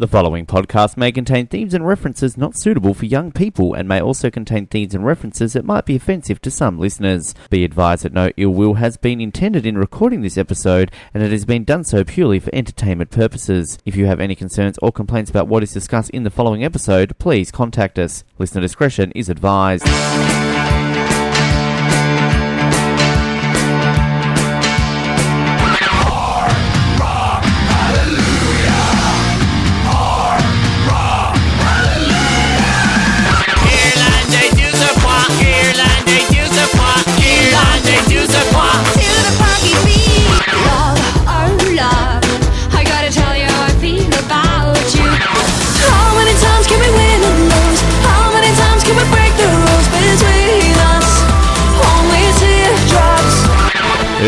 The following podcast may contain themes and references not suitable for young people and may also contain themes and references that might be offensive to some listeners. Be advised that no ill will has been intended in recording this episode and it has been done so purely for entertainment purposes. If you have any concerns or complaints about what is discussed in the following episode, please contact us. Listener discretion is advised.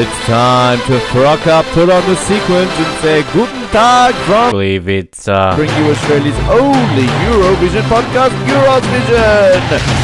It's time to frock up, put on the sequence, and say Guten Tag from. Believe it's uh, bring you Australia's only Eurovision podcast, Eurovision,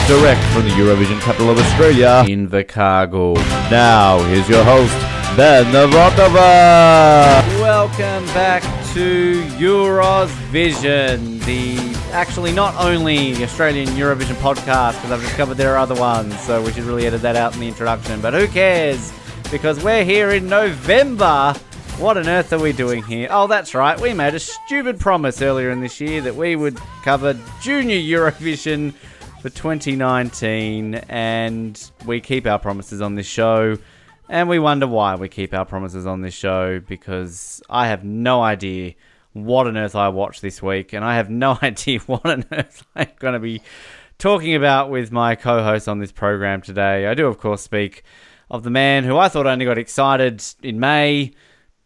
direct from the Eurovision capital of Australia, Invercargill. Now here's your host, Ben Navratova. Welcome back to Euros Vision, the actually not only Australian Eurovision podcast, because I've discovered there are other ones, so we should really edit that out in the introduction. But who cares? Because we're here in November. What on earth are we doing here? Oh, that's right. We made a stupid promise earlier in this year that we would cover Junior Eurovision for 2019, and we keep our promises on this show. And we wonder why we keep our promises on this show because I have no idea what on earth I watched this week, and I have no idea what on earth I'm going to be talking about with my co host on this program today. I do, of course, speak of the man who I thought only got excited in May.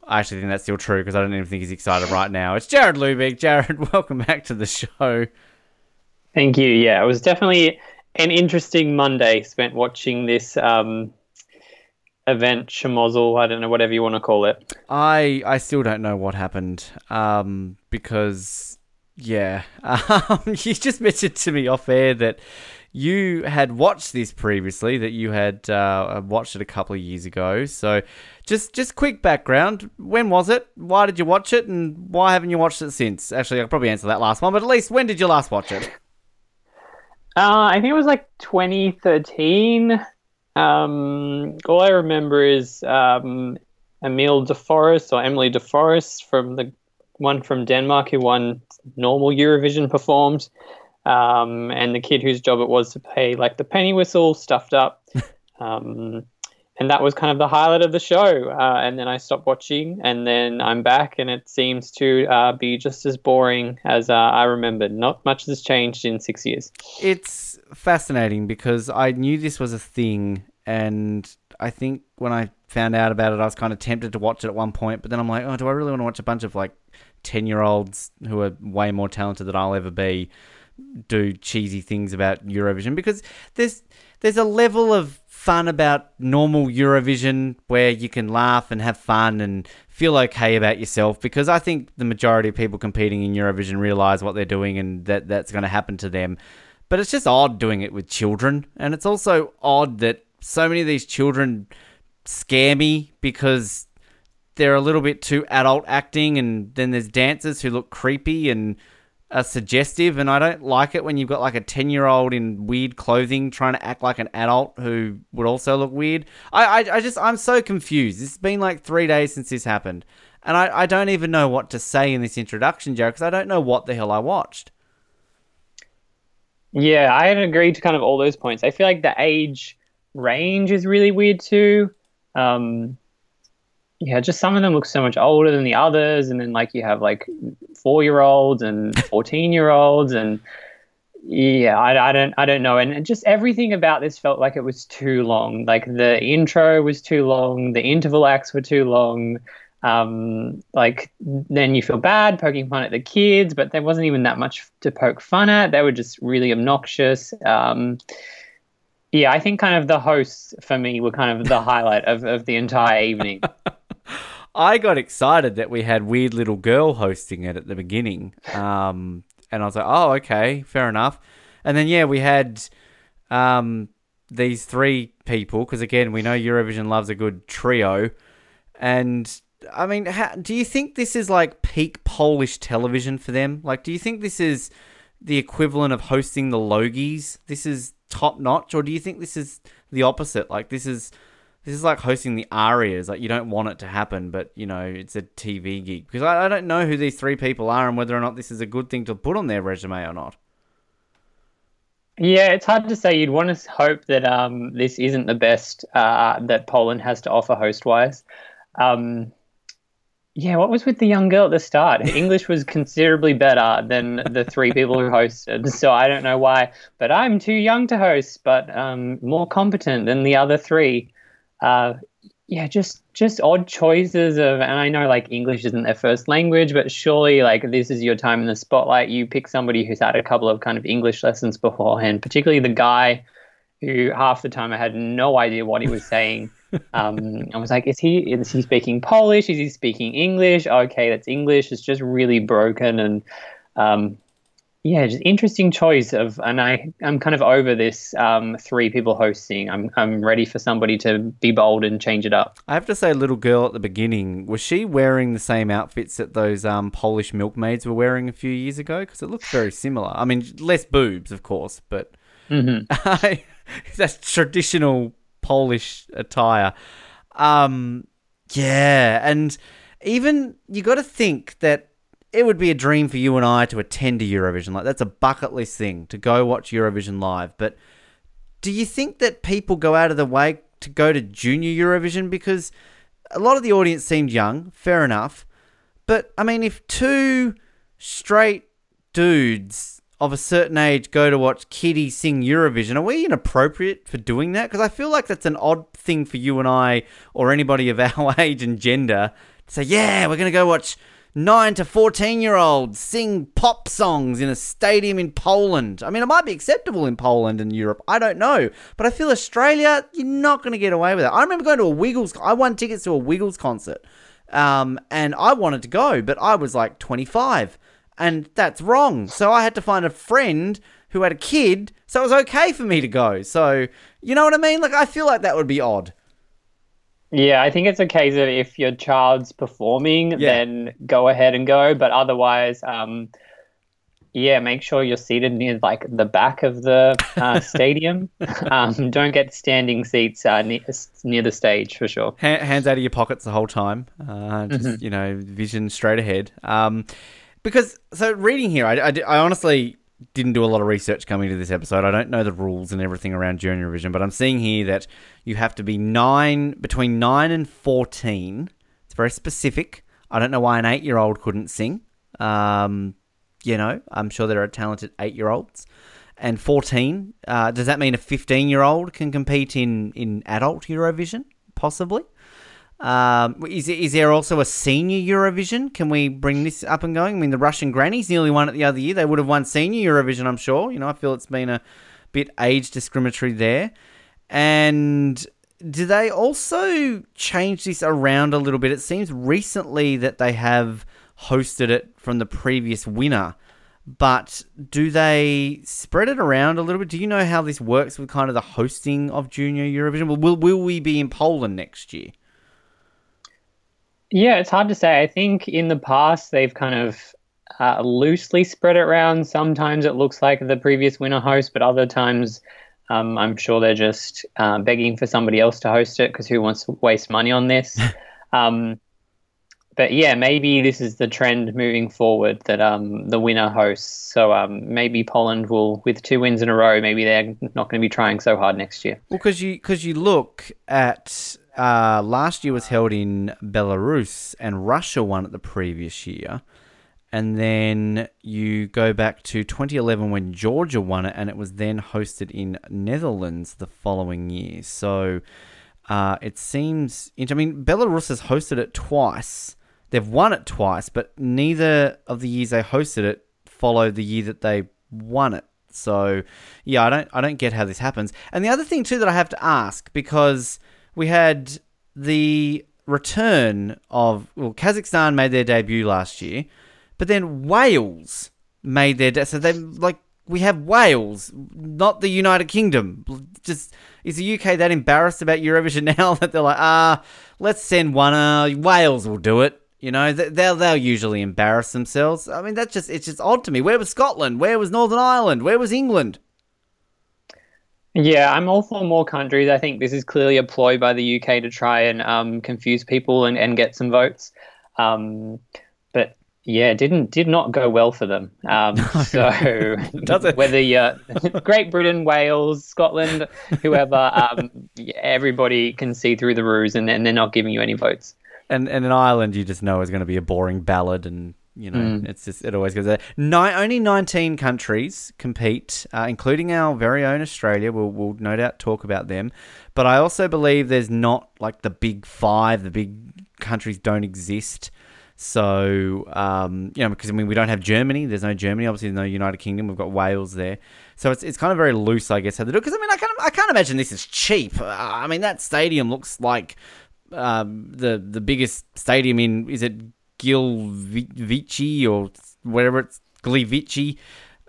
I actually think that's still true because I don't even think he's excited right now. It's Jarrod Lubick. Jarrod, welcome back to the show. Thank you. Yeah, it was definitely an interesting Monday spent watching this um, event, Schmozzle, I don't know, whatever you want to call it. I I still don't know what happened um, because yeah, um, you just mentioned to me off air that you had watched this previously, that you had uh, watched it a couple of years ago. So just just quick background: when was it? Why did you watch it? And why haven't you watched it since? Actually, I'll probably answer that last one, but at least when did you last watch it? Uh, I think it was like 2013. Um, all I remember is um, Emile de Forest or Emmelie de Forest from the one from Denmark who won normal Eurovision performed. Um, and the kid whose job it was to play like the penny whistle stuffed up. Um, and that was kind of the highlight of the show. Uh, and then I stopped watching, and then I'm back, and it seems to uh, be just as boring as uh, I remembered. Not much has changed in six years. it's fascinating because I knew this was a thing, and I think when I found out about it, I was kind of tempted to watch it at one point. But then I'm like, oh, do I really want to watch a bunch of like ten year olds who are way more talented than I'll ever be do cheesy things about Eurovision? Because there's there's a level of fun about normal Eurovision where you can laugh and have fun and feel okay about yourself because I think the majority of people competing in Eurovision realize what they're doing and that that's going to happen to them. But it's just odd doing it with children and it's also odd that so many of these children scare me because they're a little bit too adult acting and then there's dancers who look creepy and are suggestive and I don't like it when you've got like a 10 year old in weird clothing trying to act like an adult who would also look weird. I, I, I just, I'm so confused. It's been like three days since this happened. And I, I don't even know what to say in this introduction, Joe, because I don't know what the hell I watched. Yeah, I agree to kind of all those points. I feel like the age range is really weird too. Um, yeah, just some of them look so much older than the others, and then like you have like four year olds and fourteen year olds, and yeah, I, I don't I don't know, and just everything about this felt like it was too long. Like the intro was too long, the interval acts were too long. Um, like then you feel bad poking fun at the kids, but there wasn't even that much to poke fun at. They were just really obnoxious. Um, yeah, I think kind of the hosts for me were kind of the highlight of, of the entire evening. I got excited that we had weird little girl hosting it at the beginning, um, and I was like, "Oh, okay, fair enough." And then yeah, we had um, these three people because again, we know Eurovision loves a good trio, and I mean, how, do you think this is like peak Polish television for them? Like, do you think this is the equivalent of hosting the Logies? This is top notch, or do you think this is the opposite? Like, this is this is like hosting the Arias. Like, you don't want it to happen, but you know, it's a TV gig because I, I don't know who these three people are and whether or not this is a good thing to put on their resume or not. Yeah, it's hard to say. You'd want to hope that um, this isn't the best uh, that Poland has to offer host wise. Um, yeah, what was with the young girl at the start? Her English was considerably better than the three people who hosted, so I don't know why. But I'm too young to host, but um, more competent than the other three. Uh, yeah, just just odd choices of, and I know like English isn't their first language, but surely like this is your time in the spotlight. You pick somebody who's had a couple of kind of English lessons beforehand, particularly the guy who half the time I had no idea what he was saying. Um, I was like, is he is he speaking Polish? Is he speaking English? Okay, that's English. It's just really broken and um, yeah, just interesting choice of, and I I'm kind of over this um, three people hosting. I'm I'm ready for somebody to be bold and change it up. I have to say, little girl at the beginning was she wearing the same outfits that those um, Polish milkmaids were wearing a few years ago? Because it looks very similar. I mean, less boobs, of course, but that's traditional Polish attire. Um, yeah, and even you got to think that it would be a dream for you and I to attend a Eurovision. Like that's a bucket list thing to go watch Eurovision live. But do you think that people go out of the way to go to Junior Eurovision because a lot of the audience seemed young, fair enough. But I mean, if two straight dudes of a certain age go to watch Kitty sing Eurovision, are we inappropriate for doing that? Because I feel like that's an odd thing for you and I, or anybody of our age and gender, to say, yeah, we're going to go watch 9 to 14 year olds sing pop songs in a stadium in Poland. I mean, it might be acceptable in Poland and Europe. I don't know. But I feel Australia, you're not going to get away with it. I remember going to a Wiggles, I won tickets to a Wiggles concert. Um, and I wanted to go, but I was like 25. And that's wrong. So I had to find a friend who had a kid, so it was okay for me to go. So, you know what I mean? Like, I feel like that would be odd. Yeah, I think it's a case of if your child's performing, Yeah. then go ahead and go. But otherwise, um, yeah, make sure you're seated near like the back of the uh, stadium. um, don't get standing seats uh, near, near the stage for sure. Ha- hands out of your pockets the whole time. Uh, just you know, vision straight ahead. Um, because so reading here, I, I, I honestly didn't do a lot of research coming to this episode. I don't know the rules and everything around junior Eurovision, but I'm seeing here that you have to be nine between nine and fourteen. It's very specific. I don't know why an eight year old couldn't sing. Um, you know, I'm sure there are talented eight year olds. And 14, uh, does that mean a 15 year old can compete in, in adult Eurovision? Possibly. Um, is, is there also a senior Eurovision? Can we bring this up and going? I mean, the Russian grannies nearly won it the other year. They would have won senior Eurovision, I'm sure. You know, I feel it's been a bit age discriminatory there. And do they also change this around a little bit? It seems recently that they have hosted it from the previous winner. But do they spread it around a little bit? Do you know how this works with kind of the hosting of Junior Eurovision? Will will, will we be in Poland next year? Yeah, it's hard to say. I think in the past they've kind of uh, loosely spread it around. Sometimes it looks like the previous winner host, but other times um, I'm sure they're just uh, begging for somebody else to host it because who wants to waste money on this? um, but yeah, maybe this is the trend moving forward that um, the winner hosts. So um, maybe Poland will, with two wins in a row, maybe they're not going to be trying so hard next year. Well, because you because you look at uh, last year was held in Belarus and Russia won it the previous year, and then you go back to 2011 when Georgia won it, and it was then hosted in Netherlands the following year. So uh, it seems. I mean, Belarus has hosted it twice. They've won it twice, but neither of the years they hosted it followed the year that they won it. So, yeah, I don't, I don't get how this happens. And the other thing too that I have to ask because we had the return of well, Kazakhstan made their debut last year, but then Wales made their de- so they like we have Wales, not the United Kingdom. Just is the UK that embarrassed about Eurovision now that they're like, ah, let's send one. Uh, Wales will do it. You know, they'll they'll usually embarrass themselves. I mean, that's just it's just odd to me. Where was Scotland? Where was Northern Ireland? Where was England? Yeah, I'm all for more countries. I think this is clearly a ploy by the UK to try and um, confuse people and, and get some votes. Um, but yeah, it didn't did not go well for them. Um, so Does it? whether you're Great Britain, Wales, Scotland, whoever, um, yeah, everybody can see through the ruse, and, and they're not giving you any votes. And and an Ireland you just know is going to be a boring ballad, and you know it's just it always goes there. Ni- only nineteen countries compete, uh, including our very own Australia. We'll we'll no doubt talk about them, but I also believe there's not like the big five. The big countries don't exist. So, um, you know, because I mean, we don't have Germany. There's no Germany. Obviously, there's no United Kingdom. We've got Wales there. So it's, it's kind of very loose, I guess, how they do it. Because I mean, I can't I can't imagine this is cheap. Uh, I mean, that stadium looks like um, the the biggest stadium in is it Gilvici or whatever it's Gliwice.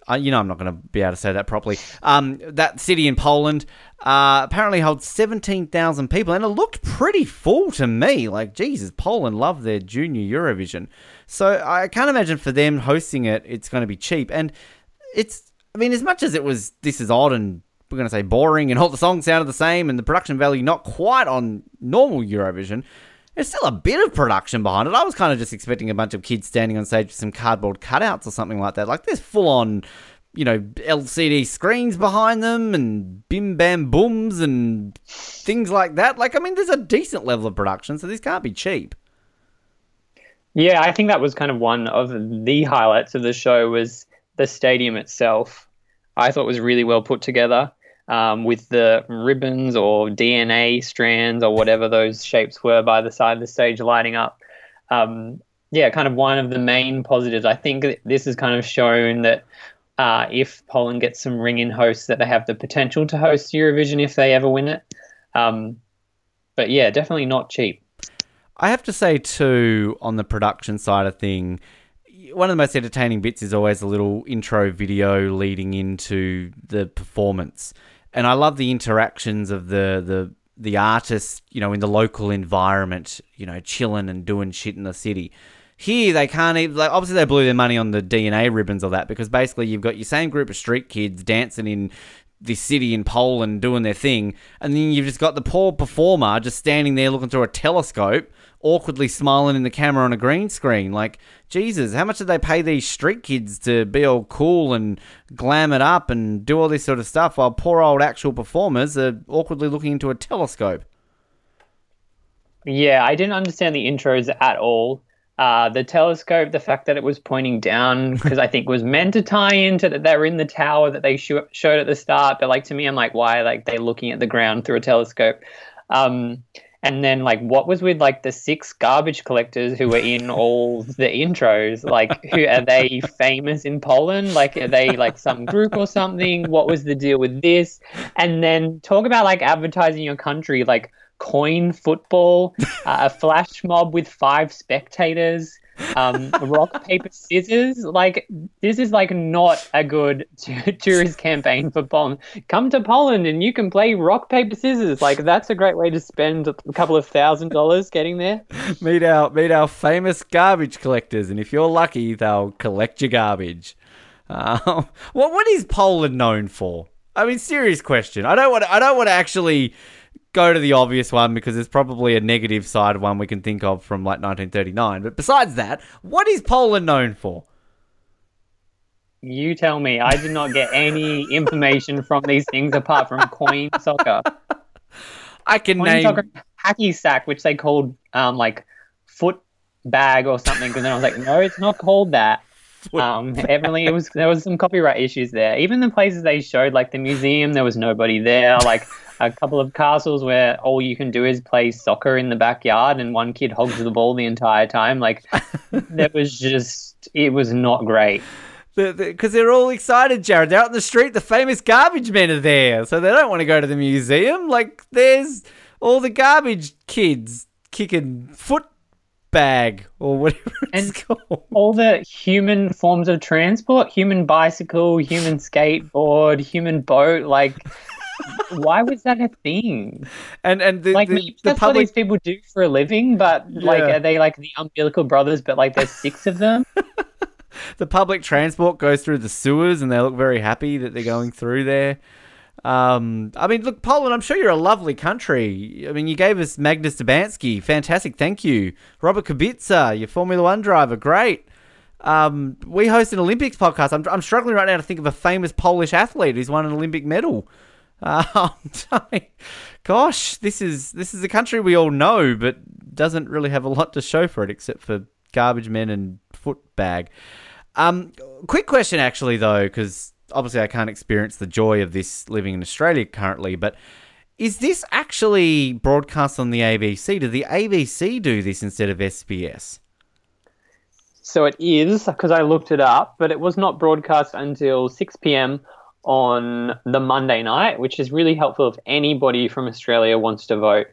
Uh, you know, I'm not going to be able to say that properly. Um, that city in Poland uh, apparently holds 17,000 people, and it looked pretty full to me. Like, Jesus, Poland love their junior Eurovision. So I can't imagine for them hosting it, it's going to be cheap. And it's, I mean, as much as it was, this is odd and we're going to say boring, and all the songs sounded the same, and the production value not quite on normal Eurovision. There's still a bit of production behind it. I was kind of just expecting a bunch of kids standing on stage with some cardboard cutouts or something like that. Like there's full on, you know, LCD screens behind them and bim bam booms and things like that. Like I mean, there's a decent level of production, so this can't be cheap. Yeah, I think that was kind of one of the highlights of the show was the stadium itself. I thought was really well put together um, with the ribbons or DNA strands or whatever those shapes were by the side of the stage lighting up. Um, yeah, kind of one of the main positives. I think this has kind of shown that uh, if Poland gets some ring-in hosts, that they have the potential to host Eurovision if they ever win it. Um, but yeah, definitely not cheap. I have to say too, on the production side of thing, one of the most entertaining bits is always the little intro video leading into the performance, and I love the interactions of the the the artists, you know, in the local environment, you know, chilling and doing shit in the city. Here they can't even like obviously they blew their money on the DNA ribbons of that because basically you've got your same group of street kids dancing in this city in Poland doing their thing, and then you've just got the poor performer just standing there looking through a telescope, awkwardly smiling in the camera on a green screen. Like, Jesus, how much did they pay these street kids to be all cool and glam it up and do all this sort of stuff while poor old actual performers are awkwardly looking into a telescope? Yeah, I didn't understand the intros at all. Uh, the telescope, the fact that it was pointing down, because I think was meant to tie into that they were in the tower that they sho- showed at the start. But like to me, I'm like, why? Like they looking at the ground through a telescope. Um, and then like, what was with like the six garbage collectors who were in all the intros? Like, who are they famous in Poland? Like, are they like some group or something? What was the deal with this? And then talk about like advertising your country, like coin football, uh, a flash mob with five spectators, um, rock paper scissors. Like this is like not a good t- tourist campaign for Poland. Come to Poland and you can play rock paper scissors. Like that's a great way to spend a couple of thousand dollars getting there. meet our meet our famous garbage collectors, and if you're lucky, they'll collect your garbage. Uh, what what is Poland known for? I mean, serious question. I don't want I don't want to actually go to the obvious one because there's probably a negative side one we can think of from like 1939. But besides that, what is Poland known for? You tell me. I did not get any information from these things apart from coin soccer. I can Coin name. soccer hacky sack, which they called um like foot bag or something. And then I was like, no, it's not called that. Um, Emily, it was there was some copyright issues there. Even the places they showed, like the museum, there was nobody there. Like a couple of castles where all you can do is play soccer in the backyard, and one kid hogs the ball the entire time. Like that was just, it was not great. Because they're all excited, Jarrod. They're out in the street. The famous garbage men are there. So they don't want to go to the museum. Like, there's all the garbage kids kicking foot bag or whatever it's And- called. all the human forms of transport human bicycle human skateboard human boat like why was that a thing And and the, like the, the that's what these people do for a living but like Yeah. are they like the umbilical brothers but like there's six of them the public transport goes through the sewers and they look very happy that they're going through there. Um, I mean, look, Poland, I'm sure you're a lovely country. I mean, you gave us Magnus Dabansky. Fantastic. Thank you. Robert Kubica, your Formula One driver. Great. Um, we host an Olympics podcast. I'm, I'm struggling right now to think of a famous Polish athlete who's won an Olympic medal. Um, gosh, this is this is a country we all know, but doesn't really have a lot to show for it except for garbage men and foot bag. Um, quick question, actually, though, because obviously I can't experience the joy of this living in Australia currently, but is this actually broadcast on the ABC? Did the ABC do this instead of SBS? So it is because I looked it up, but it was not broadcast until 6 p.m. on the Monday night, which is really helpful if anybody from Australia wants to vote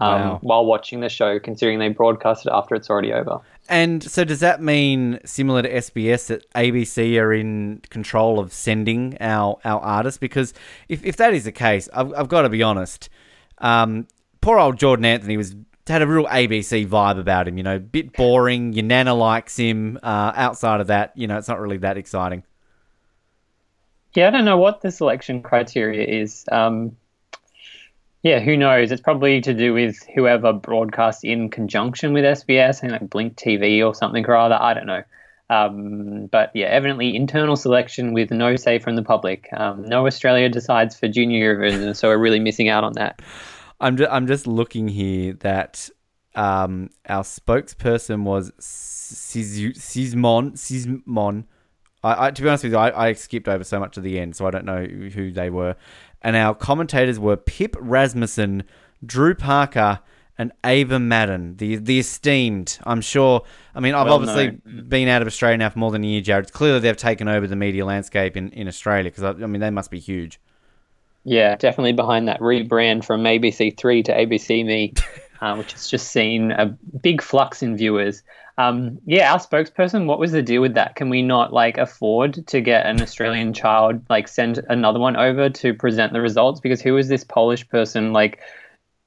um, Wow. while watching the show, considering they broadcast it after it's already over. And so, does that mean, similar to SBS, that ABC are in control of sending our, our artists? Because if, if that is the case, I've, I've got to be honest. Um, poor old Jordan Anthony was had a real ABC vibe about him. You know, bit boring. Your nana likes him. Uh, outside of that, you know, it's not really that exciting. Yeah, I don't know what the selection criteria is. Um, yeah, who knows? It's probably to do with whoever broadcasts in conjunction with SBS, and like Blink TV or something or other. I don't know. Um, but yeah, evidently internal selection with no say from the public. Um, no Australia decides for Junior Eurovision, so we're really missing out on that. I'm just, I'm just looking here that um, our spokesperson was Sismon. Sismon. I, I, to be honest with you, I, I skipped over so much to the end, so I don't know who they were. And our commentators were Pip Rasmussen, Drew Parker, and Ava Madden, the the esteemed. I'm sure. I mean, I've Well obviously known. been out of Australia now for more than a year, Jarrod. Clearly, they've taken over the media landscape in, in Australia because I, I mean, they must be huge. Yeah, definitely behind that rebrand from ABC Three to ABC Me, uh, which has just seen a big flux in viewers. Um, yeah, our spokesperson, what was the deal with that? Can we not like afford to get an Australian child like send another one over to present the results? Because who is this Polish person like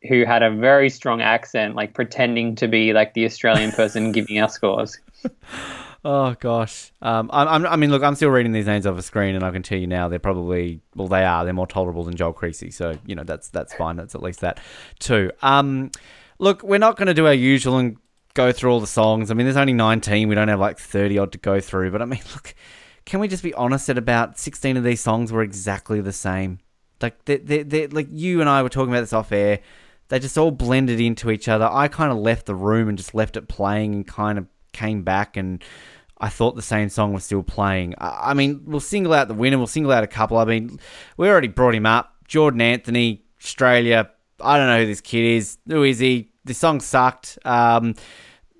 who had a very strong accent, like pretending to be like the Australian person giving our scores? Oh gosh, um, I'm, I'm, I mean, look, I'm still reading these names off a screen, and I can tell you now they're probably well, they are. They're more tolerable than Joel Creasey, so you know that's that's fine. That's at least that too. Um, look, we're not going to do our usual and go through all the songs. I mean, there's only 19. We don't have like 30 odd to go through. But I mean, look, can we just be honest that about 16 of these songs were exactly the same? Like they they they like you and I were talking about this off air. They just all blended into each other. I kind of left the room and just left it playing and kind of came back and I thought the same song was still playing. I mean, we'll single out the winner. We'll single out a couple. I mean, we already brought him up. Jordan Anthony, Australia. I don't know who this kid is. Who is he? The song sucked. Um,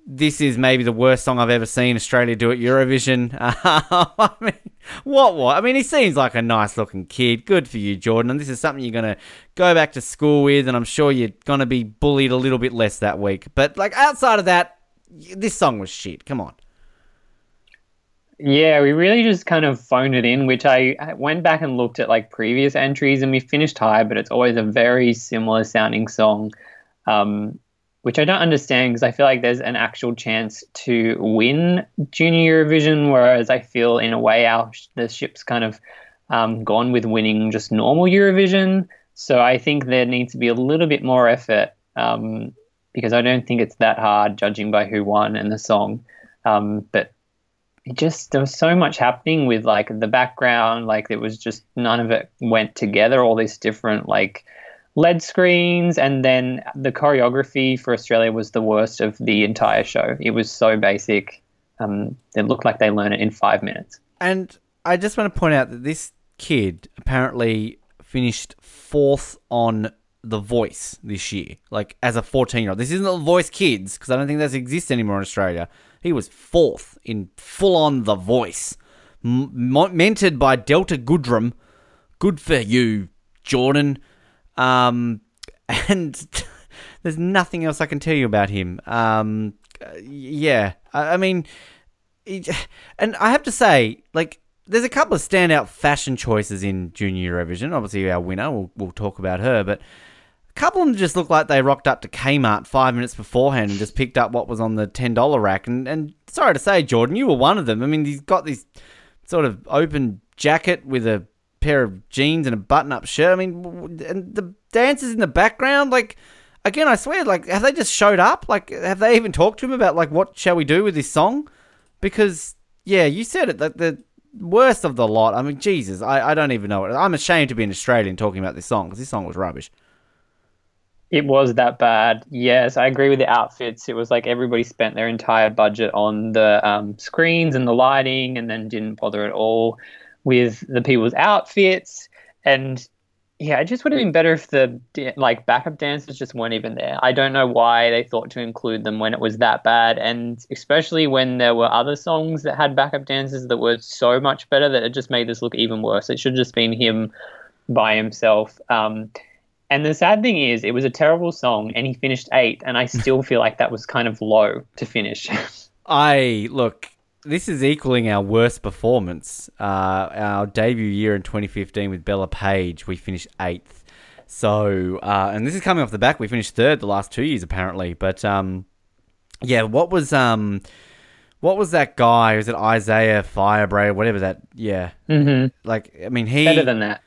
this is maybe the worst song I've ever seen Australia do at Eurovision. I mean, what? What? I mean, he seems like a nice looking kid. Good for you, Jordan. And this is something you're gonna go back to school with, and I'm sure you're gonna be bullied a little bit less that week. But like outside of that, this song was shit. Come on. Yeah, we really just kind of phoned it in, which I went back and looked at like previous entries and we finished high, but it's always a very similar sounding song, um, which I don't understand because I feel like there's an actual chance to win Junior Eurovision, whereas I feel in a way our the ship's kind of um, gone with winning just normal Eurovision. So I think there needs to be a little bit more effort um, because I don't think it's that hard judging by who won and the song. Um, but it just there was so much happening with like the background like it was just none of it went together all these different like led screens and then the choreography for australia was the worst of the entire show. It was so basic. Um, it looked like they learned it in five minutes. And I just want to point out that this kid apparently finished fourth on The Voice this year, like as a 14 year old. This isn't The Voice Kids, because I don't think that exists anymore in Australia. He was fourth in full on The Voice, M- mentored by Delta Goodrem. Good for you, Jordan. Um, and there's nothing else I can tell you about him. Um, yeah, I, I mean, and I have to say, like, there's a couple of standout fashion choices in Junior Eurovision. Obviously, our winner, we'll, we'll talk about her, but couple of them just look like they rocked up to Kmart five minutes beforehand and just picked up what was on the ten dollar rack. And, and sorry to say, Jordan, you were one of them. I mean, he's got this sort of open jacket with a pair of jeans and a button-up shirt. I mean, and the dancers in the background, like, again, I swear, like, have they just showed up? Like, have they even talked to him about like what shall we do with this song? Because yeah, you said it, that the worst of the lot. I mean, Jesus, I, I don't even know. I'm ashamed to be an Australian talking about this song because this song was rubbish. It was that bad. Yes, I agree with the outfits. It was like everybody spent their entire budget on the um, screens and the lighting, and then didn't bother at all with the people's outfits. And yeah, it just would have been better if the like backup dancers just weren't even there. I don't know why they thought to include them when it was that bad, and especially when there were other songs that had backup dancers that were so much better that it just made this look even worse. It should have just been him by himself. Um, and the sad thing is, it was a terrible song, and he finished eighth, and I still feel like that was kind of low to finish. I look. This is equaling our worst performance. Uh, our debut year in 2015 with Bella Paige, we finished eighth. So, uh, and this is coming off the back. We finished third the last two years, apparently. But um, yeah, what was um, what was that guy? Was it Isaiah Firebrace, whatever that? Yeah, hmm like I mean, he Better than that.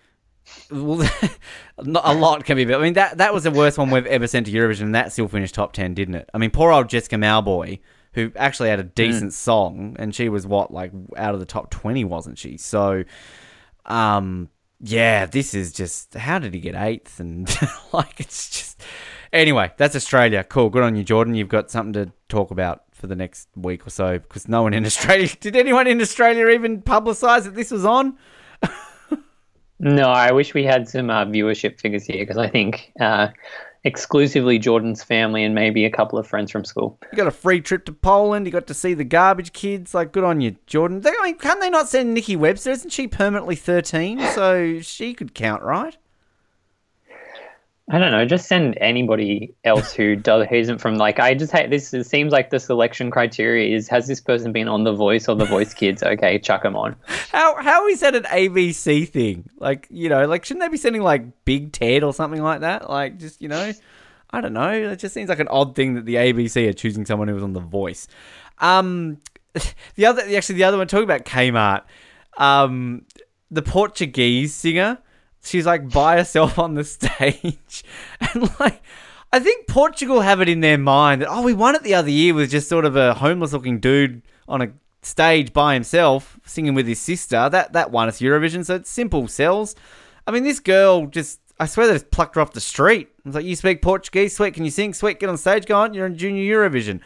Well, not a lot can be better. I mean, that that was the worst one we've ever sent to Eurovision, and that still finished top ten, didn't it? I mean, poor old Jessica Mauboy, who actually had a decent song, and she was what like out of the top twenty, wasn't she? So, um, yeah, this is just how did he get eighth? And like, it's just anyway. That's Australia. Cool, good on you, Jordan. You've got something to talk about for the next week or so because no one in Australia did anyone in Australia even publicise that this was on. No, I wish we had some uh, viewership figures here because I think uh, exclusively Jordan's family and maybe a couple of friends from school. You got a free trip to Poland. You got to see the garbage kids. Like, good on you, Jordan. They, I mean, can't they not send Nikki Webster? Isn't she permanently thirteen? So she could count, right? I don't know. Just send anybody else who does who isn't from like. I just hate this. It seems like the selection criteria is has this person been on The Voice or The Voice Kids? Okay, chuck them on. How how is that an ABC thing? Like, you know, like shouldn't they be sending like Big Ted or something like that? Like, just you know, I don't know. It just seems like an odd thing that the ABC are choosing someone who was on The Voice. Um, the other actually the other one talking about Kmart. Um, the Portuguese singer. She's like by herself on the stage, and like. I think Portugal have it in their mind that oh we won it the other year with just sort of a homeless looking dude on a stage by himself singing with his sister. That that won us Eurovision, so it's simple sells. I mean, this girl just I swear they just plucked her off the street. I was like, you speak Portuguese, sweet. Can you sing, sweet? Get on stage, go on. You're in Junior Eurovision.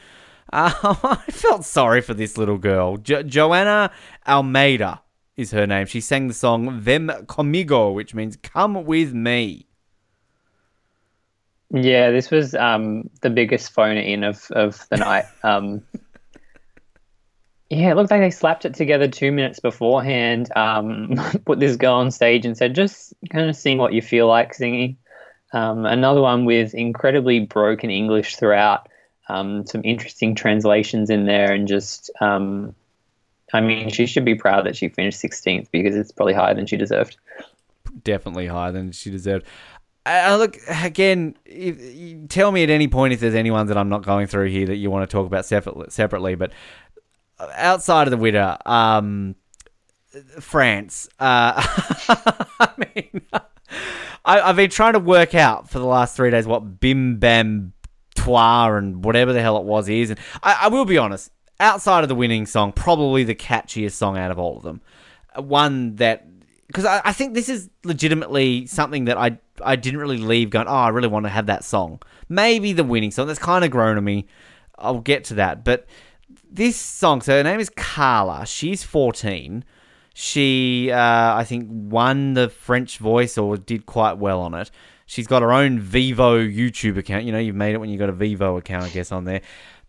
Uh, I felt sorry for this little girl, jo- Joana Almeida is her name. She sang the song "Vem Comigo," which means "Come with me." Yeah, this was um, the biggest phone in of, of the night. Um, yeah, it looked like they slapped it together two minutes beforehand, um, put this girl on stage and said, just kind of sing what you feel like singing. Um, another one with incredibly broken English throughout, um, some interesting translations in there, and just, um, I mean, she should be proud that she finished 16th because it's probably higher than she deserved. definitely higher than she deserved. Uh, look again. If, tell me at any point if there's anyone that I'm not going through here that you want to talk about separately. separately but outside of the winner, um, France. Uh, I mean, I, I've been trying to work out for the last three days what Bim Bam Toi and whatever the hell it was is, and I, I will be honest. Outside of the winning song, probably the catchiest song out of all of them. One that because I, I think this is legitimately something that I I didn't really leave going. Oh, I really want to have that song. Maybe the winning song that's kind of grown on me. I'll get to that, but this song. So her name is Carla. She's fourteen. She uh, I think won the French Voice or did quite well on it. She's got her own Vevo YouTube account. You know, you've made it when you got a Vevo account, I guess, on there.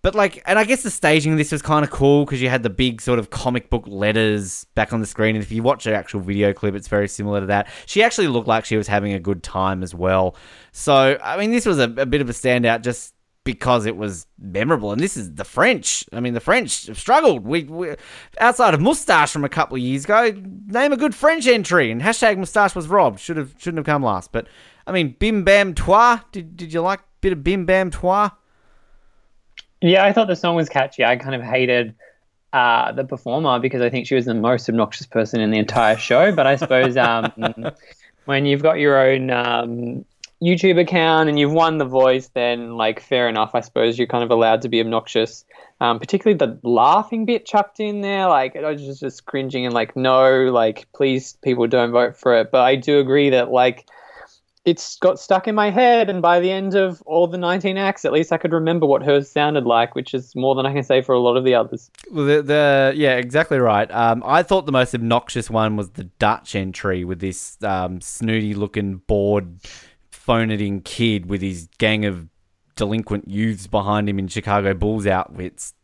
But like, and I guess the staging of this was kind of cool because you had the big sort of comic book letters back on the screen. And if you watch her actual video clip, it's very similar to that. She actually looked like she was having a good time as well. So, I mean, this was a, a bit of a standout just because it was memorable. And this is the French. I mean, the French have struggled. We, we outside of Moustache from a couple of years ago. Name a good French entry, and hashtag Moustache was robbed. Should have shouldn't have come last. But I mean, Bim Bam Toi. Did did you like a bit of Bim Bam Toi? Yeah, I thought the song was catchy. I kind of hated uh, the performer because I think she was the most obnoxious person in the entire show. But I suppose um, when you've got your own um, YouTube account and you've won the voice, then like fair enough. I suppose you're kind of allowed to be obnoxious. Um, particularly the laughing bit chucked in there, like I was just, just cringing and like no, like please people don't vote for it. But I do agree that like it's got stuck in my head, and by the end of all the 19 acts, at least I could remember what hers sounded like, which is more than I can say for a lot of the others. Well, the, the yeah, exactly right. Um, I thought the most obnoxious one was the Dutch entry with this um, snooty-looking, bored, phone-it-in kid with his gang of delinquent youths behind him in Chicago Bulls outfits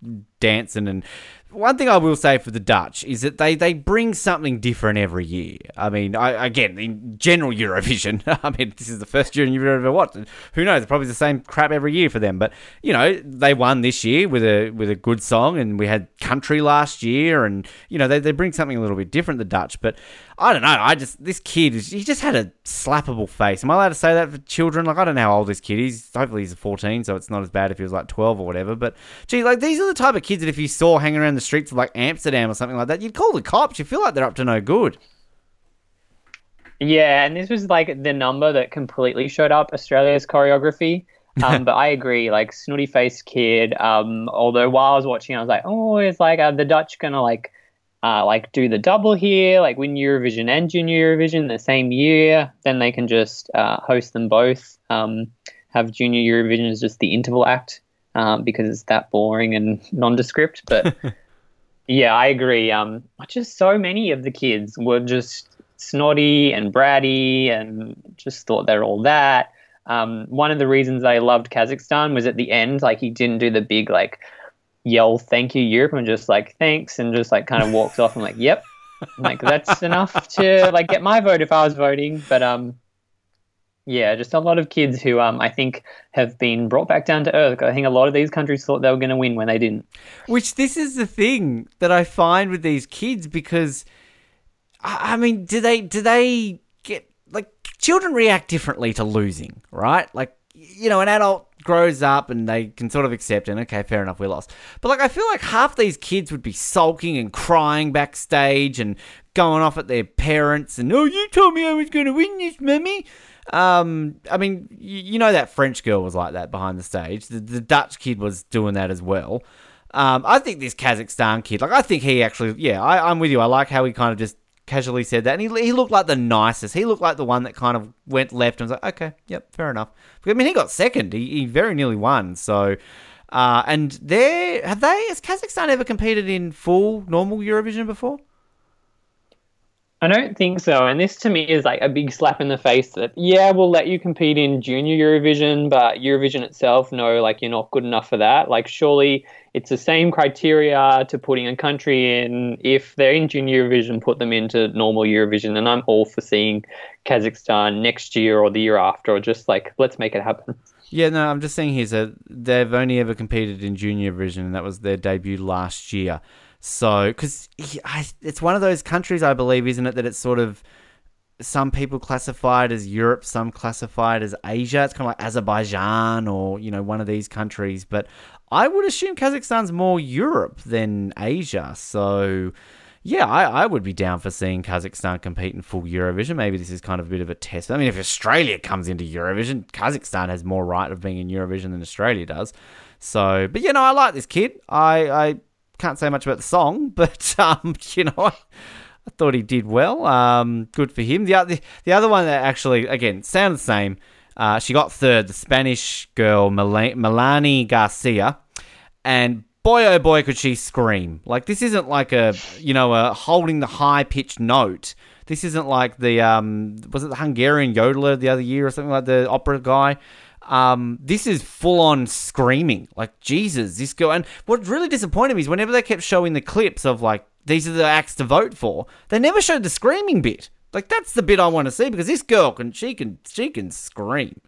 dancing and one thing I will say for the Dutch is that they, they bring something different every year. I mean, I, again, in general Eurovision, I mean, this is the first year you've ever watched. Who knows? Probably the same crap every year for them. But you know, they won this year with a with a good song, and we had country last year, and you know, they, they bring something a little bit different. The Dutch, but I don't know. I just this kid, is- he just had a slappable face. Am I allowed to say that for children? Like, I don't know how old this kid is. Hopefully, he's 14, so it's not as bad if he was like 12 or whatever. But gee, like these are the type of kids that if you saw hanging around the streets of like Amsterdam or something like that, you'd call the cops. You feel like they're up to no good. Yeah, and this was like the number that completely showed up Australia's choreography. Um, but I agree, like snooty faced kid. Um, although while I was watching, I was like, oh, it's like are the Dutch gonna like, uh, like do the double here, like win Eurovision and Junior Eurovision the same year? Then they can just uh, host them both. Um, have Junior Eurovision as just the interval act um, because it's that boring and nondescript. But yeah, I agree. Um, just so many of the kids were just snotty and bratty and just thought they're all that. Um, one of the reasons I loved Kazakhstan was at the end, like he didn't do the big like yell "Thank you, Europe" and just like thanks and just like kind of walks off. I'm like, yep, I'm like that's enough to like get my vote if I was voting. But um, yeah, just a lot of kids who um I think have been brought back down to earth. I think a lot of these countries thought they were going to win when they didn't. Which this is the thing that I find with these kids because I mean, do they do they get like children react differently to losing, right? Like you know, an adult grows up and they can sort of accept and okay, fair enough, we lost. But like I feel like half these kids would be sulking and crying backstage and going off at their parents and oh, you told me I was going to win this, mummy. Um, I mean, you, you know that French girl was like that behind the stage. The, the Dutch kid was doing that as well. Um, I think this Kazakhstan kid, like, I think he actually, yeah, I, I'm with you. I like how he kind of just casually said that. And he, he looked like the nicest. He looked like the one that kind of went left and was like, okay, yep, fair enough. I mean, he got second. He, he very nearly won. So, uh, and there have they, has Kazakhstan ever competed in full normal Eurovision before? I don't think so. And this to me is like a big slap in the face that, yeah, we'll let you compete in junior Eurovision, but Eurovision itself, no, like you're not good enough for that. Like, surely it's the same criteria to putting a country in. If they're in junior Eurovision, put them into normal Eurovision. And I'm all for seeing Kazakhstan next year or the year after, or just like, let's make it happen. Yeah, no, I'm just saying here that they've only ever competed in junior Eurovision, and that was their debut last year. So, because it's one of those countries, I believe, isn't it, that it's sort of some people classify it as Europe, some classify it as Asia. It's kind of like Azerbaijan or you know one of these countries. But I would assume Kazakhstan's more Europe than Asia. So. Yeah, I, I would be down for seeing Kazakhstan compete in full Eurovision. Maybe this is kind of a bit of a test. I mean, if Australia comes into Eurovision, Kazakhstan has more right of being in Eurovision than Australia does. So, but you know, I like this kid. I, I can't say much about the song, but um, you know, I, I thought he did well. Um, good for him. The other, the other one that actually, again, sounded the same. Uh, she got third, the Spanish girl Mel- Melani Garcia, and boy oh boy could she scream! Like this isn't like a you know a holding the high pitched note. This isn't like the um was it the Hungarian yodeler the other year or something like the opera guy. Um, this is full on screaming. Like Jesus, this girl. And what really disappointed me is whenever they kept showing the clips of like these are the acts to vote for, they never showed the screaming bit. Like that's the bit I want to see because this girl can she can she can scream.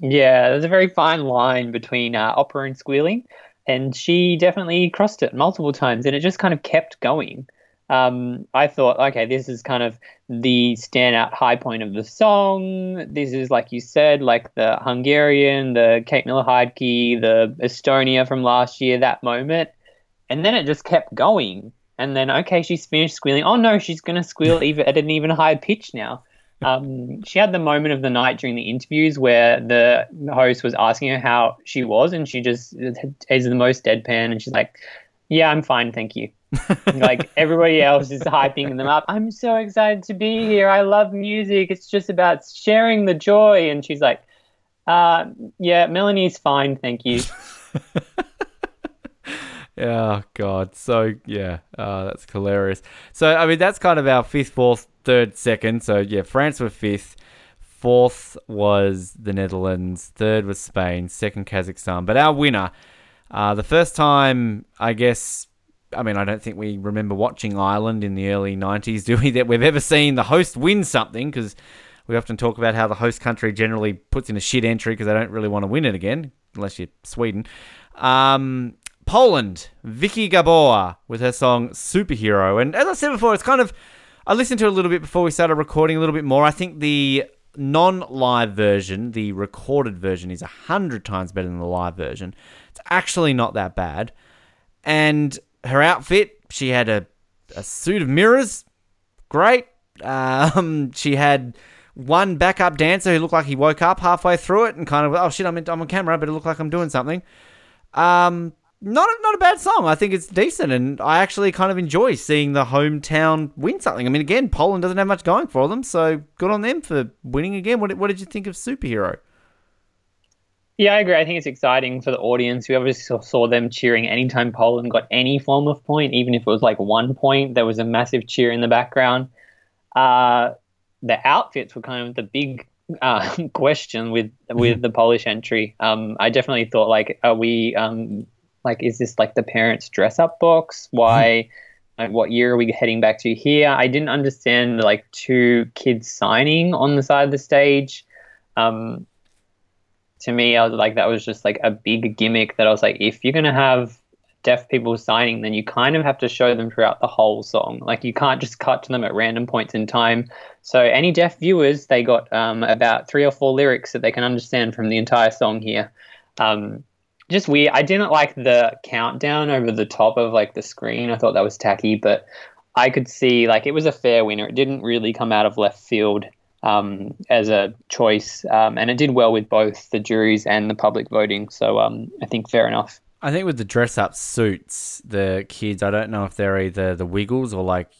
Yeah, there's a very fine line between uh, opera and squealing, and she definitely crossed it multiple times, and it just kind of kept going. Um, I thought, okay, this is kind of the standout high point of the song. This is, like you said, like the Hungarian, the Kate Miller Heidke, the Estonia from last year, that moment. And then it just kept going. And then, okay, she's finished squealing. Oh no, she's going to squeal even at an even higher pitch now. Um, she had the moment of the night during the interviews where the host was asking her how she was, and she just is the most deadpan, and she's like, "Yeah, I'm fine, thank you." Like everybody else is hyping them up. I'm so excited to be here. I love music. It's just about sharing the joy. And she's like, uh, "Yeah, Melanie's fine, thank you." Oh God! So yeah, uh, that's hilarious. So I mean, that's kind of our fifth, fourth, third, second. So yeah, France were fifth. Fourth was the Netherlands. Third was Spain. Second Kazakhstan. But our winner, uh, the first time I guess. I mean, I don't think we remember watching Ireland in the early '90s, do we? That we've ever seen the host win something because we often talk about how the host country generally puts in a shit entry because they don't really want to win it again, unless you're Sweden. Um, Poland, Viki Gabor with her song Superhero. And as I said before, it's kind of. I listened to it a little bit before we started recording a little bit more. I think the non live version, the recorded version, is a hundred times better than the live version. It's actually not that bad. And her outfit, she had a, a suit of mirrors. Great. Um, she had one backup dancer who looked like he woke up halfway through it and kind of, oh shit, I'm, in, I'm on camera, but it looked like I'm doing something. Um, not a, not a bad song. I think it's decent, and I actually kind of enjoy seeing the hometown win something. I mean, again, Poland doesn't have much going for them, so good on them for winning again. What, what did you think of Superhero? Yeah, I agree. I think it's exciting for the audience. We obviously saw, them cheering anytime Poland got any form of point, even if it was like one point. There was a massive cheer in the background. Uh, the outfits were kind of the big uh, question with with the Polish entry. Um, I definitely thought like, are we um, like, is this like the parents' dress up box? Why? like, what year are we heading back to here? I didn't understand like two kids signing on the side of the stage. Um, to me, I was like, that was just like a big gimmick that I was like, if you're gonna have deaf people signing, then you kind of have to show them throughout the whole song. Like you can't just cut to them at random points in time. So any deaf viewers, they got um, about three or four lyrics that they can understand from the entire song here. Um, just weird. I didn't like the countdown over the top of like the screen. I thought that was tacky, but I could see like it was a fair winner. It didn't really come out of left field um, as a choice, um, and it did well with both the juries and the public voting. So um, I think fair enough. I think with the dress up suits, the kids, I don't know if they're either the Wiggles or like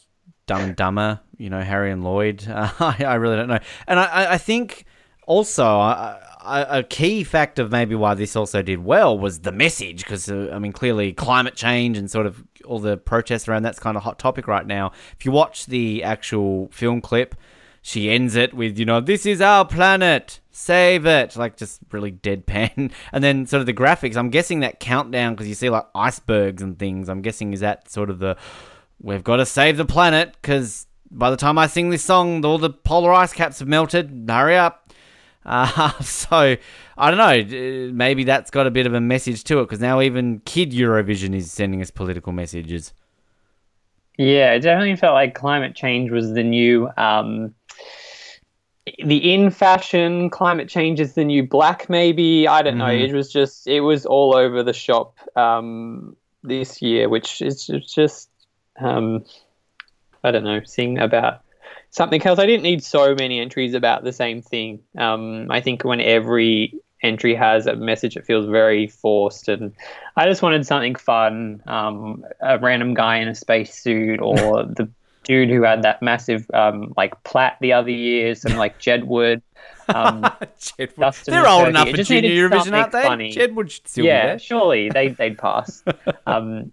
Dumb and Dumber, you know, Harry and Lloyd. Uh, I, I really don't know. And I, I think also, a, a key factor of maybe why this also did well was the message, because uh, I mean, clearly climate change and sort of all the protests around that's kind of hot topic right now. If you watch the actual film clip, she ends it with, you know, this is our planet, save it, like just really deadpan. And then sort of the graphics, I'm guessing that countdown, because you see like icebergs and things, I'm guessing is that sort of the, we've got to save the planet, because by the time I sing this song, all the polar ice caps have melted, hurry up. Uh, so I don't know. Maybe that's got a bit of a message to it because now even Kid Eurovision is sending us political messages. Yeah, it definitely felt like climate change was the new, um, the in fashion. Climate change is the new black. Maybe I don't know. Mhm. It was just it was all over the shop um, this year, which is just um, I don't know. Seeing about something else. I didn't need so many entries about the same thing. Um, I think when every entry has a message, it feels very forced, and I just wanted something fun. Um, a random guy in a spacesuit, or the dude who had that massive um, like plat the other year, some like Jedward. Um, They're old Turkey. enough for Junior Eurovision, aren't they? funny. Should still be yeah, there. surely they they'd pass. um,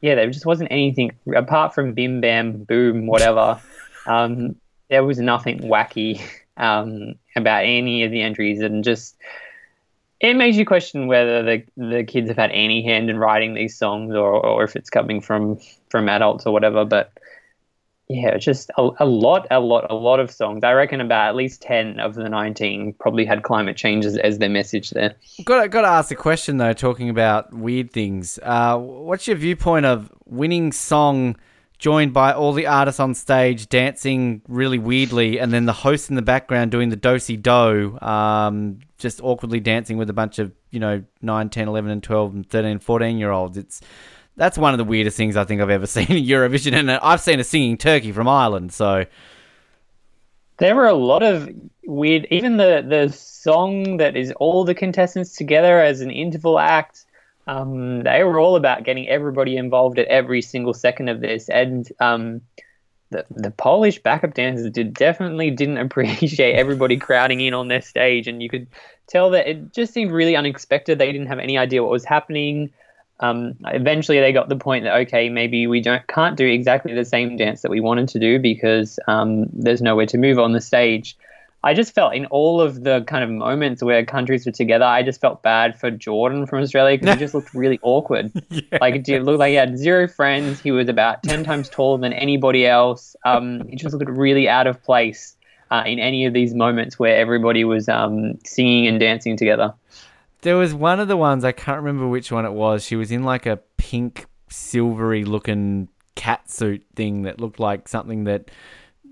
yeah, there just wasn't anything apart from Bim Bam Boom, whatever. Um, there was nothing wacky um, about any of the entries, and just it makes you question whether the the kids have had any hand in writing these songs, or or if it's coming from from adults or whatever. But yeah, just a, a lot, a lot, a lot of songs. I reckon about at least ten of the nineteen probably had climate change as, as their message there. Got got to ask the question though. Talking about weird things, uh, what's your viewpoint of winning song joined by all the artists on stage dancing really weirdly, and then the host in the background doing the dosey do, um, just awkwardly dancing with a bunch of you know 9, 10, 11, and 12, and 13, 14 year olds. It's that's one of the weirdest things I think I've ever seen in Eurovision, and I've seen a singing turkey from Ireland. So There were a lot of weird. Even the the song that is all the contestants together as an interval act. Um, they were all about getting everybody involved at every single second of this, and um, the the Polish backup dancers did definitely didn't appreciate everybody crowding in on their stage, and you could tell that it just seemed really unexpected. They didn't have any idea what was happening. Um, eventually, they got the point that okay, maybe we don't can't do exactly the same dance that we wanted to do because um, there's nowhere to move on the stage. I just felt in all of the kind of moments where countries were together, I just felt bad for Jordan from Australia because he just looked really awkward. Like it did look like he had zero friends. He was about ten times taller than anybody else. Um, he just looked really out of place uh, in any of these moments where everybody was um, singing and dancing together. There was one of the ones I can't remember which one it was. She was in like a pink, silvery looking cat suit thing that looked like something that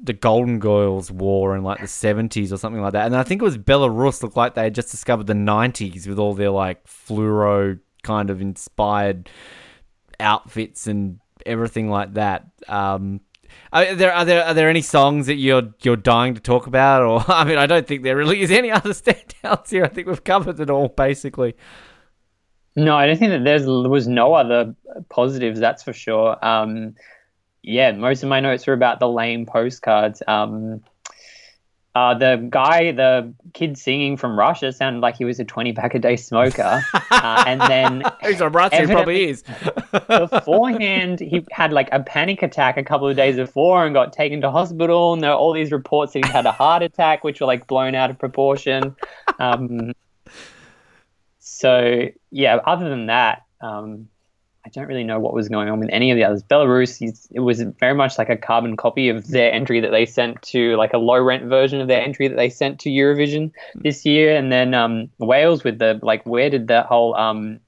the Golden Girls wore in like the seventies or something like that. And I think it was Belarus looked like they had just discovered the nineties with all their like fluoro kind of inspired outfits and everything like that. Um, are there are there are there any songs that you're you're dying to talk about? Or I mean, I don't think there really is any other standouts here. I think we've covered it all basically. No, I don't think that there was no other positives. That's for sure. Um, yeah, most of my notes were about the lame postcards. Um, uh, the guy, the kid singing from Russia, sounded like he was a twenty pack a day smoker, uh, and then He's a Russian, he probably is. beforehand he had like a panic attack a couple of days before and got taken to hospital and there were all these reports that he had a heart attack which were like blown out of proportion um, so yeah other than that um, i don't really know what was going on with any of the others belarus it was very much like a carbon copy of their entry that they sent to like a low rent version of their entry that they sent to eurovision this year and then um, wales with the like where did that whole um,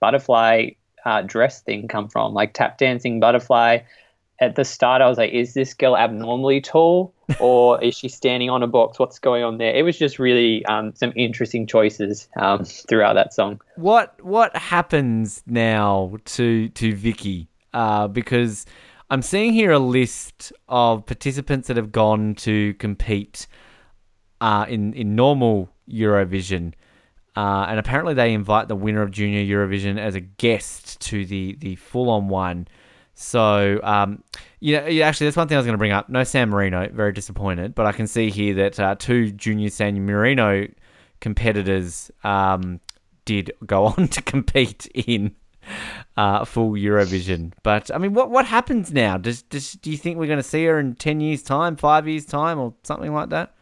butterfly uh, dress thing come from? Like tap dancing butterfly. At the start, I was like, is this girl abnormally tall or is she standing on a box? What's going on there? It was just really um, some interesting choices um, throughout that song. What what happens now to to Viki? Uh, because I'm seeing here a list of participants that have gone to compete uh, in in normal Eurovision. Uh, and apparently they invite the winner of Junior Eurovision as a guest to the, the full on one. So, um, you know, actually, that's one thing I was going to bring up. No San Marino, very disappointed. But I can see here that uh, two Junior San Marino competitors um, did go on to compete in uh, full Eurovision. But I mean, what what happens now? Does, does do you think we're going to see her in ten years' time, five years' time, or something like that?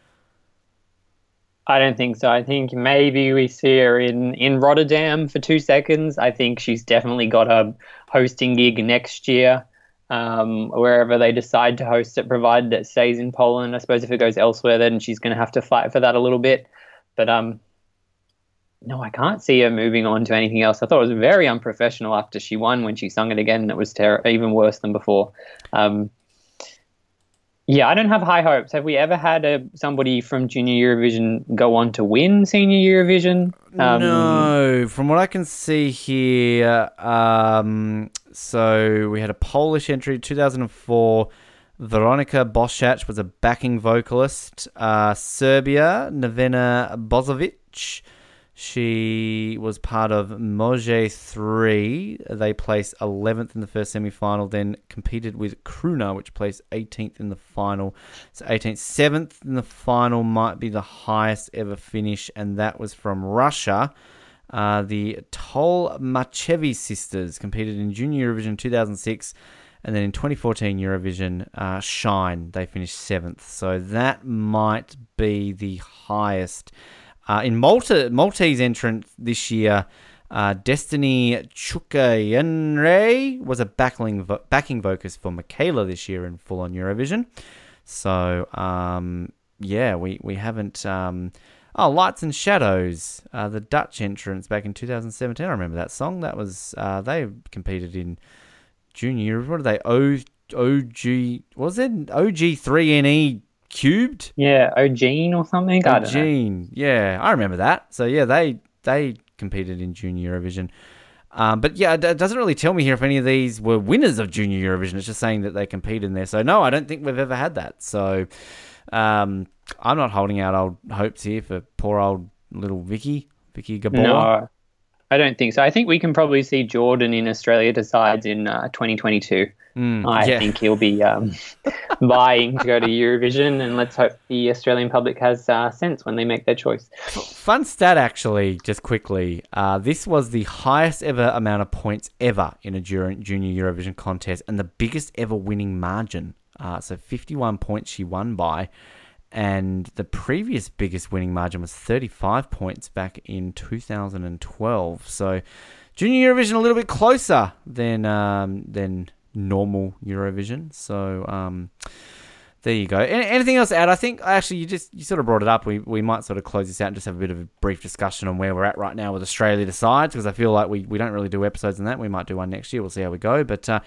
I don't think so. I think maybe we see her in, in Rotterdam for two seconds. I think she's definitely got a hosting gig next year, um, wherever they decide to host it, provided it stays in Poland. I suppose if it goes elsewhere, then she's going to have to fight for that a little bit. But um, no, I can't see her moving on to anything else. I thought it was very unprofessional after she won when she sung it again, and it was ter- even worse than before. Um, yeah, I don't have high hopes. Have we ever had a, somebody from Junior Eurovision go on to win Senior Eurovision? Um, no, from what I can see here, um, so we had a Polish entry, 2004. Veronica Bosiach was a backing vocalist. Uh, Serbia, Nevena Bozovic. She was part of Moje 3. They placed 11th in the first semi final, then competed with Kruna, which placed 18th in the final. So 18th, 7th in the final might be the highest ever finish, and that was from Russia. Uh, the Tolmachevi sisters competed in Junior Eurovision 2006, and then in 2014 Eurovision uh, Shine, they finished seventh. So that might be the highest. Uh, in Malta, Maltese entrant this year, Uh, Destiny Chukunyere was a backing, vo- backing vocalist for Michela this year in Full on Eurovision. So, um, yeah, we, we haven't. Um, oh, Lights and Shadows, uh, the Dutch entrance back in 2017. I remember that song. That was. Uh, they competed in Junior. What are they? O, OG. Was it OG3NE cubed? Yeah, Ogene or something. I. Gene, yeah, I remember that. So yeah, they they competed in Junior Eurovision. Um, but yeah, it it doesn't really tell me here if any of these were winners of Junior Eurovision. It's just saying that they competed in there. So no, I don't think we've ever had that. So um, I'm not holding out old hopes here for poor old little Viki, Viki Gabor. No, I don't think so. I think we can probably see Jordan in Australia decides in uh, 2022. I Mm, yeah. think he'll be um, vying to go to Eurovision, and let's hope the Australian public has uh, sense when they make their choice. Fun stat, actually, just quickly. Uh, this was the highest ever amount of points ever in a junior Eurovision contest and the biggest ever winning margin. Uh, so 51 points she won by. And the previous biggest winning margin was 35 points back in 2012. So junior Eurovision a little bit closer than um, than normal Eurovision. So um, there you go. Anything else to add? I think actually you just you sort of brought it up. We we might sort of close this out and just have a bit of a brief discussion on where we're at right now with Australia decides because I feel like we, we don't really do episodes on that. We might do one next year. We'll see how we go. But uh,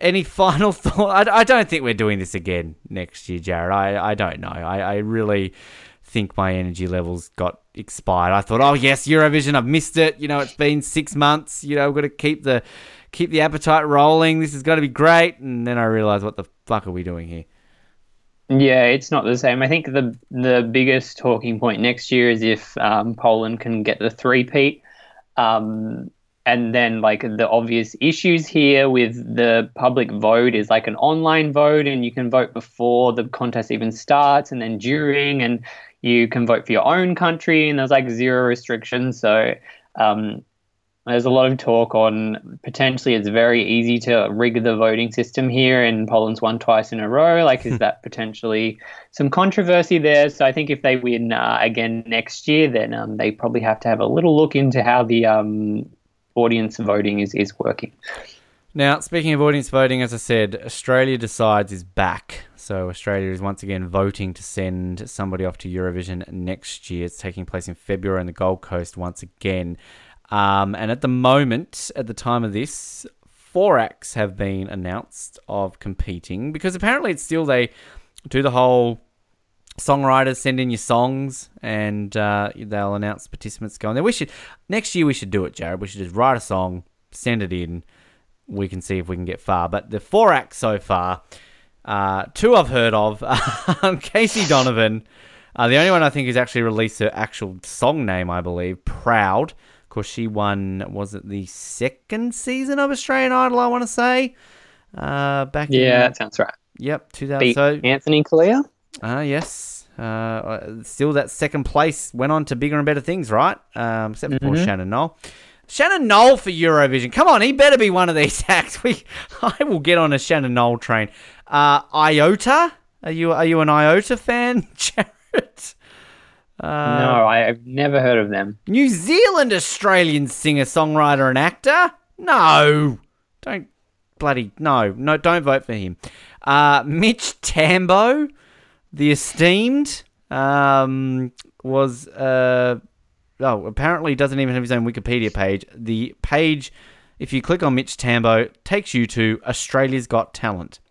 any final thought? I, I don't think we're doing this again next year, Jarrod. I, I don't know. I, I really think my energy levels got expired. I thought, oh yes, Eurovision, I've missed it. You know, it's been six months. You know, we've got to keep the keep the appetite rolling. This is going to be great. And then I realized, what the fuck are we doing here? Yeah, it's not the same. I think the the biggest talking point next year is if um, Poland can get the three-peat. Um, and then, like, the obvious issues here with the public vote is like an online vote, and you can vote before the contest even starts, and then during, and you can vote for your own country, and there's like zero restrictions. So, um, there's a lot of talk on potentially it's very easy to rig the voting system here, and Poland's won twice in a row. Like, is that potentially some controversy there? So I think if they win uh, again next year, then um, they probably have to have a little look into how the um, audience voting is, is working. Now, speaking of audience voting, as I said, Australia Decides is back. So Australia is once again voting to send somebody off to Eurovision next year. It's taking place in February on the Gold Coast once again. Um, and at the moment, at the time of this, four acts have been announced of competing because apparently it's still they do the whole songwriters send in your songs and uh, they'll announce participants going there. We should next year we should do it, Jarrod. We should just write a song, send it in. We can see if we can get far. But the four acts so far, uh, two I've heard of. Um, Casey Donovan, uh, the only one I think who's actually released her actual song name, I believe, Proud. Of course, she won. Was it the second season of Australian Idol? I want to say. Uh, back in Yeah, that sounds right. Yep, 2000. Beat So Anthony Callea. Ah, yes. Uh, Uh, still, that second place went on to bigger and better things, right? Um, except for Shannon Noll. Shannon Noll for Eurovision. Come on, he better be one of these acts. We, I will get on a Shannon Noll train. Uh, Iota, are you are you an Iota fan, Jarrod? no, I, I've never heard of them. New Zealand Australian singer, songwriter, and actor? No. Don't bloody no. No, don't vote for him. Uh, Mitch Tambo, the esteemed, um, was uh, oh, apparently doesn't even have his own Wikipedia page. The page, if you click on Mitch Tambo, takes you to Australia's Got Talent.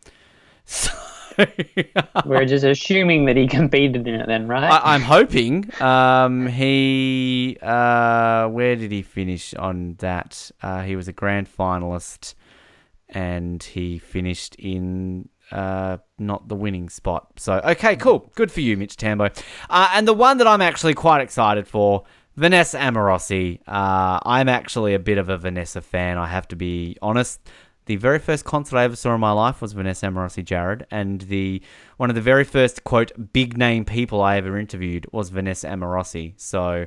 So We're just assuming that he competed in it then, right? I, I'm hoping. Um, he uh, where did he finish on that? Uh, he was a grand finalist, and he finished in uh, not the winning spot. So okay, cool, good for you, Mitch Tambo. Uh, and the one that I'm actually quite excited for. Vanessa Amorosi. Uh, I'm actually a bit of a Vanessa fan. I have to be honest. The very first concert I ever saw in my life was Vanessa Amorosi Jarrod, and the one of the very first quote big name people I ever interviewed was Vanessa Amorosi. So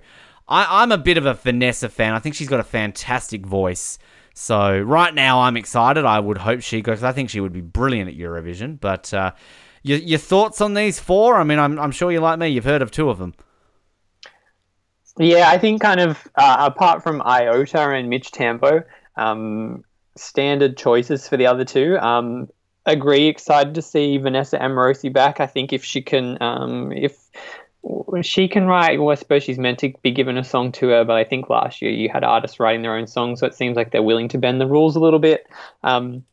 I, I'm a bit of a Vanessa fan. I think she's got a fantastic voice. So right now I'm excited. I would hope she goes. I think she would be brilliant at Eurovision. But uh, your, your thoughts on these four? I mean, I'm, I'm sure you like me. You've heard of two of them. Yeah, I think kind of uh, apart from Iota and Mitch Tambo, um, standard choices for the other two. Um, agree, excited to see Vanessa Amorosi back. I think if she can, um, if she can write, well, I suppose she's meant to be given a song to her, but I think last year you had artists writing their own songs, so it seems like they're willing to bend the rules a little bit. Um,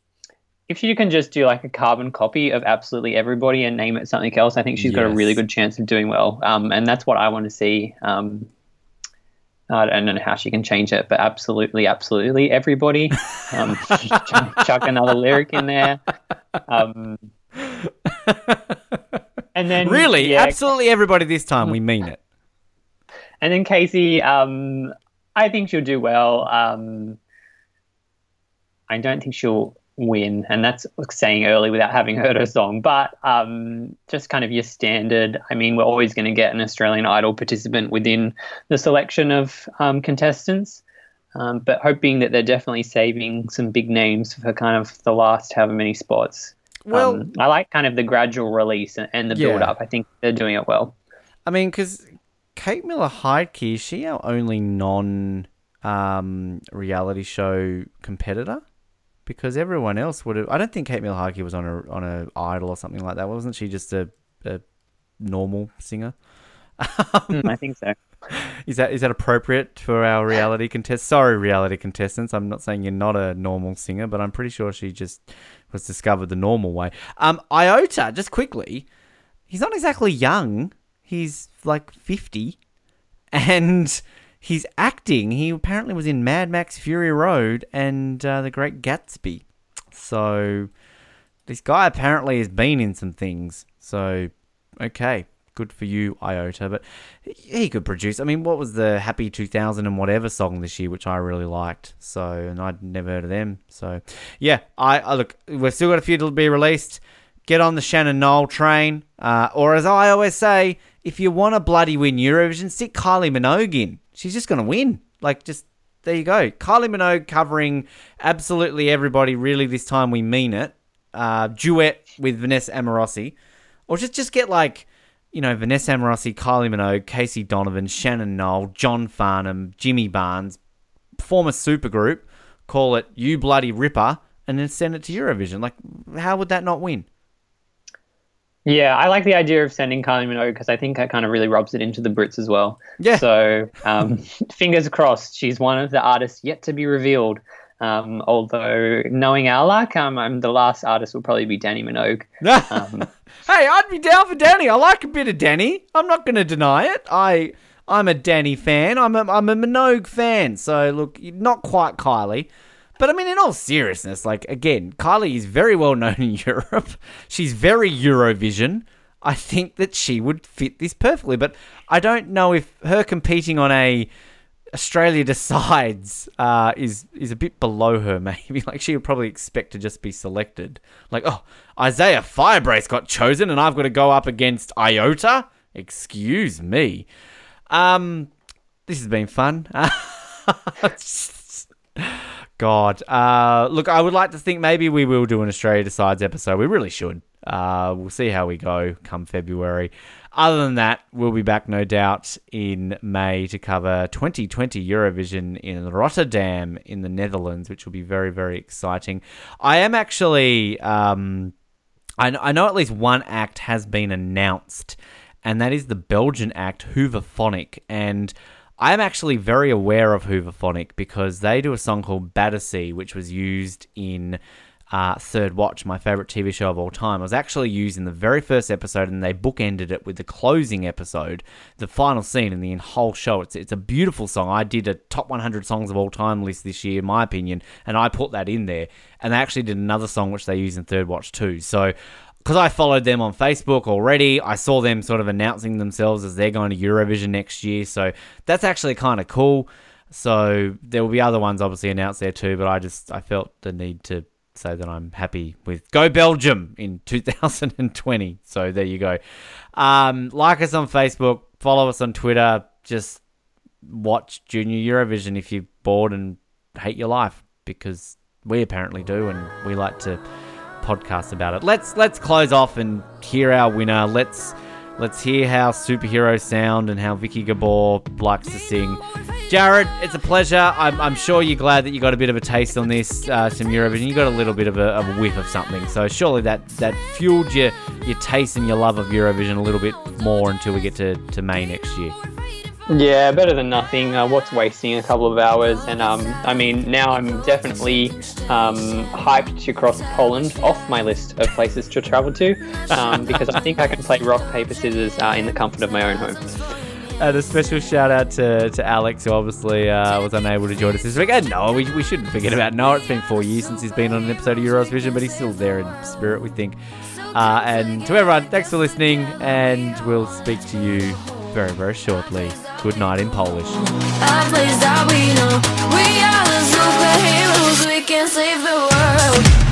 if she can just do like a carbon copy of absolutely everybody and name it something else, I think she's got a really good chance of doing well. Um, and that's what I want to see. Um, I don't know how she can change it, but absolutely, absolutely everybody. Um, chuck, chuck another lyric in there. And then Really, yeah, absolutely everybody this time. We mean it. and then Casey, um, I think she'll do well. Um, I don't think she'll win, and that's saying early without having heard her song. But um, just kind of your standard. I mean, we're always going to get an Australian Idol participant within the selection of um, contestants. Um, but hoping that they're definitely saving some big names for kind of the last however many spots. Well, um, I like kind of the gradual release and, and the Yeah. build up. I think they're doing it well. I mean, because Kate Miller Heidke, is she our only non um, reality show competitor? Because everyone else would have. I don't think Kate Miller Heidke was on a on a Idol or something like that. Wasn't she just a, a normal singer? Mm, I think so. Is that is that appropriate for our reality contest? Sorry, reality contestants. I'm not saying you're not a normal singer, but I'm pretty sure she just was discovered the normal way. Um, Iota, just quickly, he's not exactly young. He's like 50, and he's acting. He apparently was in Mad Max Fury Road and uh, The Great Gatsby. So this guy apparently has been in some things. So okay, good for you, Iota. But he could produce. I mean, what was the Happy 2000 and whatever song this year, which I really liked. So, and I'd never heard of them. So, yeah, I, I look. We've still got a few to be released. Get on the Shannon Noll train, uh, or as I always say, if you want to bloody win Eurovision, stick Kylie Minogue in. She's just gonna win. Like, just there you go. Kylie Minogue covering absolutely everybody. Really, this time we mean it. Uh, duet with Vanessa Amorosi, or just just get like you know, Vanessa Amorosi, Kylie Minogue, Casey Donovan, Shannon Noll, John Farnham, Jimmy Barnes, form a supergroup, call it You Bloody Ripper, and then send it to Eurovision. Like, how would that not win? Yeah, I like the idea of sending Kylie Minogue because I think that kind of really rubs it into the Brits as well. Yeah. So um, fingers crossed, she's one of the artists yet to be revealed. Um, although knowing our luck, um, um, the last artist will probably be Dannii Minogue. Um, hey, I'd be down for Dannii. I like a bit of Dannii. I'm not going to deny it. I I'm a Dannii fan. I'm a, I'm a Minogue fan. So look, not quite Kylie. But I mean, in all seriousness, like again, Kylie is very well known in Europe. She's very Eurovision. I think that she would fit this perfectly. But I don't know if her competing on a Australia decides uh, is is a bit below her. Maybe like she would probably expect to just be selected. Like, oh, Isaiah Firebrace got chosen, and I've got to go up against Iota. Excuse me. Um, this has been fun. God, uh, look, I would like to think maybe we will do an Australia Decides episode. We really should. Uh, we'll see how we go come February. Other than that, we'll be back, no doubt, in May to cover 2020 Eurovision in Rotterdam in the Netherlands, which will be very, very exciting. I am actually, um, I, I know at least one act has been announced, and that is the Belgian act Hooverphonic. And I'm actually very aware of Hooverphonic because they do a song called Battersea, which was used in uh, Third Watch, my favorite TV show of all time. It was actually used in the very first episode, and they bookended it with the closing episode, the final scene in the whole show. It's it's a beautiful song. I did a top 100 songs of all time list this year, in my opinion, and I put that in there. And they actually did another song which they use in Third Watch too. So because I followed them on Facebook already, I saw them sort of announcing themselves as they're going to Eurovision next year. So that's actually kind of cool. So there will be other ones obviously announced there too, but I just I felt the need to say that I'm happy with Go Belgium in 2020. So there you go. Um, like us on Facebook, follow us on Twitter. Just watch Junior Eurovision if you're bored and hate your life because we apparently do, and we like to podcast about it. Let's let's close off and hear our winner. Let's Let's hear how superheroes sound and how Viki Gabor likes to sing. Jarrod, it's a pleasure. I'm, I'm sure you're glad that you got a bit of a taste on this, uh, some Eurovision. You got a little bit of a, of a whiff of something. So surely that, that fueled your, your taste and your love of Eurovision a little bit more until we get to, to May next year. Yeah, better than nothing. Uh, what's wasting a couple of hours? And um, I mean, now I'm definitely um, hyped to cross Poland off my list of places to travel to um, because I think I can play rock, paper, scissors uh, in the comfort of my own home. And a special shout out to, to Alex, who obviously uh, was unable to join us this week. And Noah, we, we shouldn't forget about Noah. It's been four years since he's been on an episode of Eurovision, but he's still there in spirit, we think. Uh, and to everyone, thanks for listening, and we'll speak to you very, very shortly. Good night in Polish. We can save the world.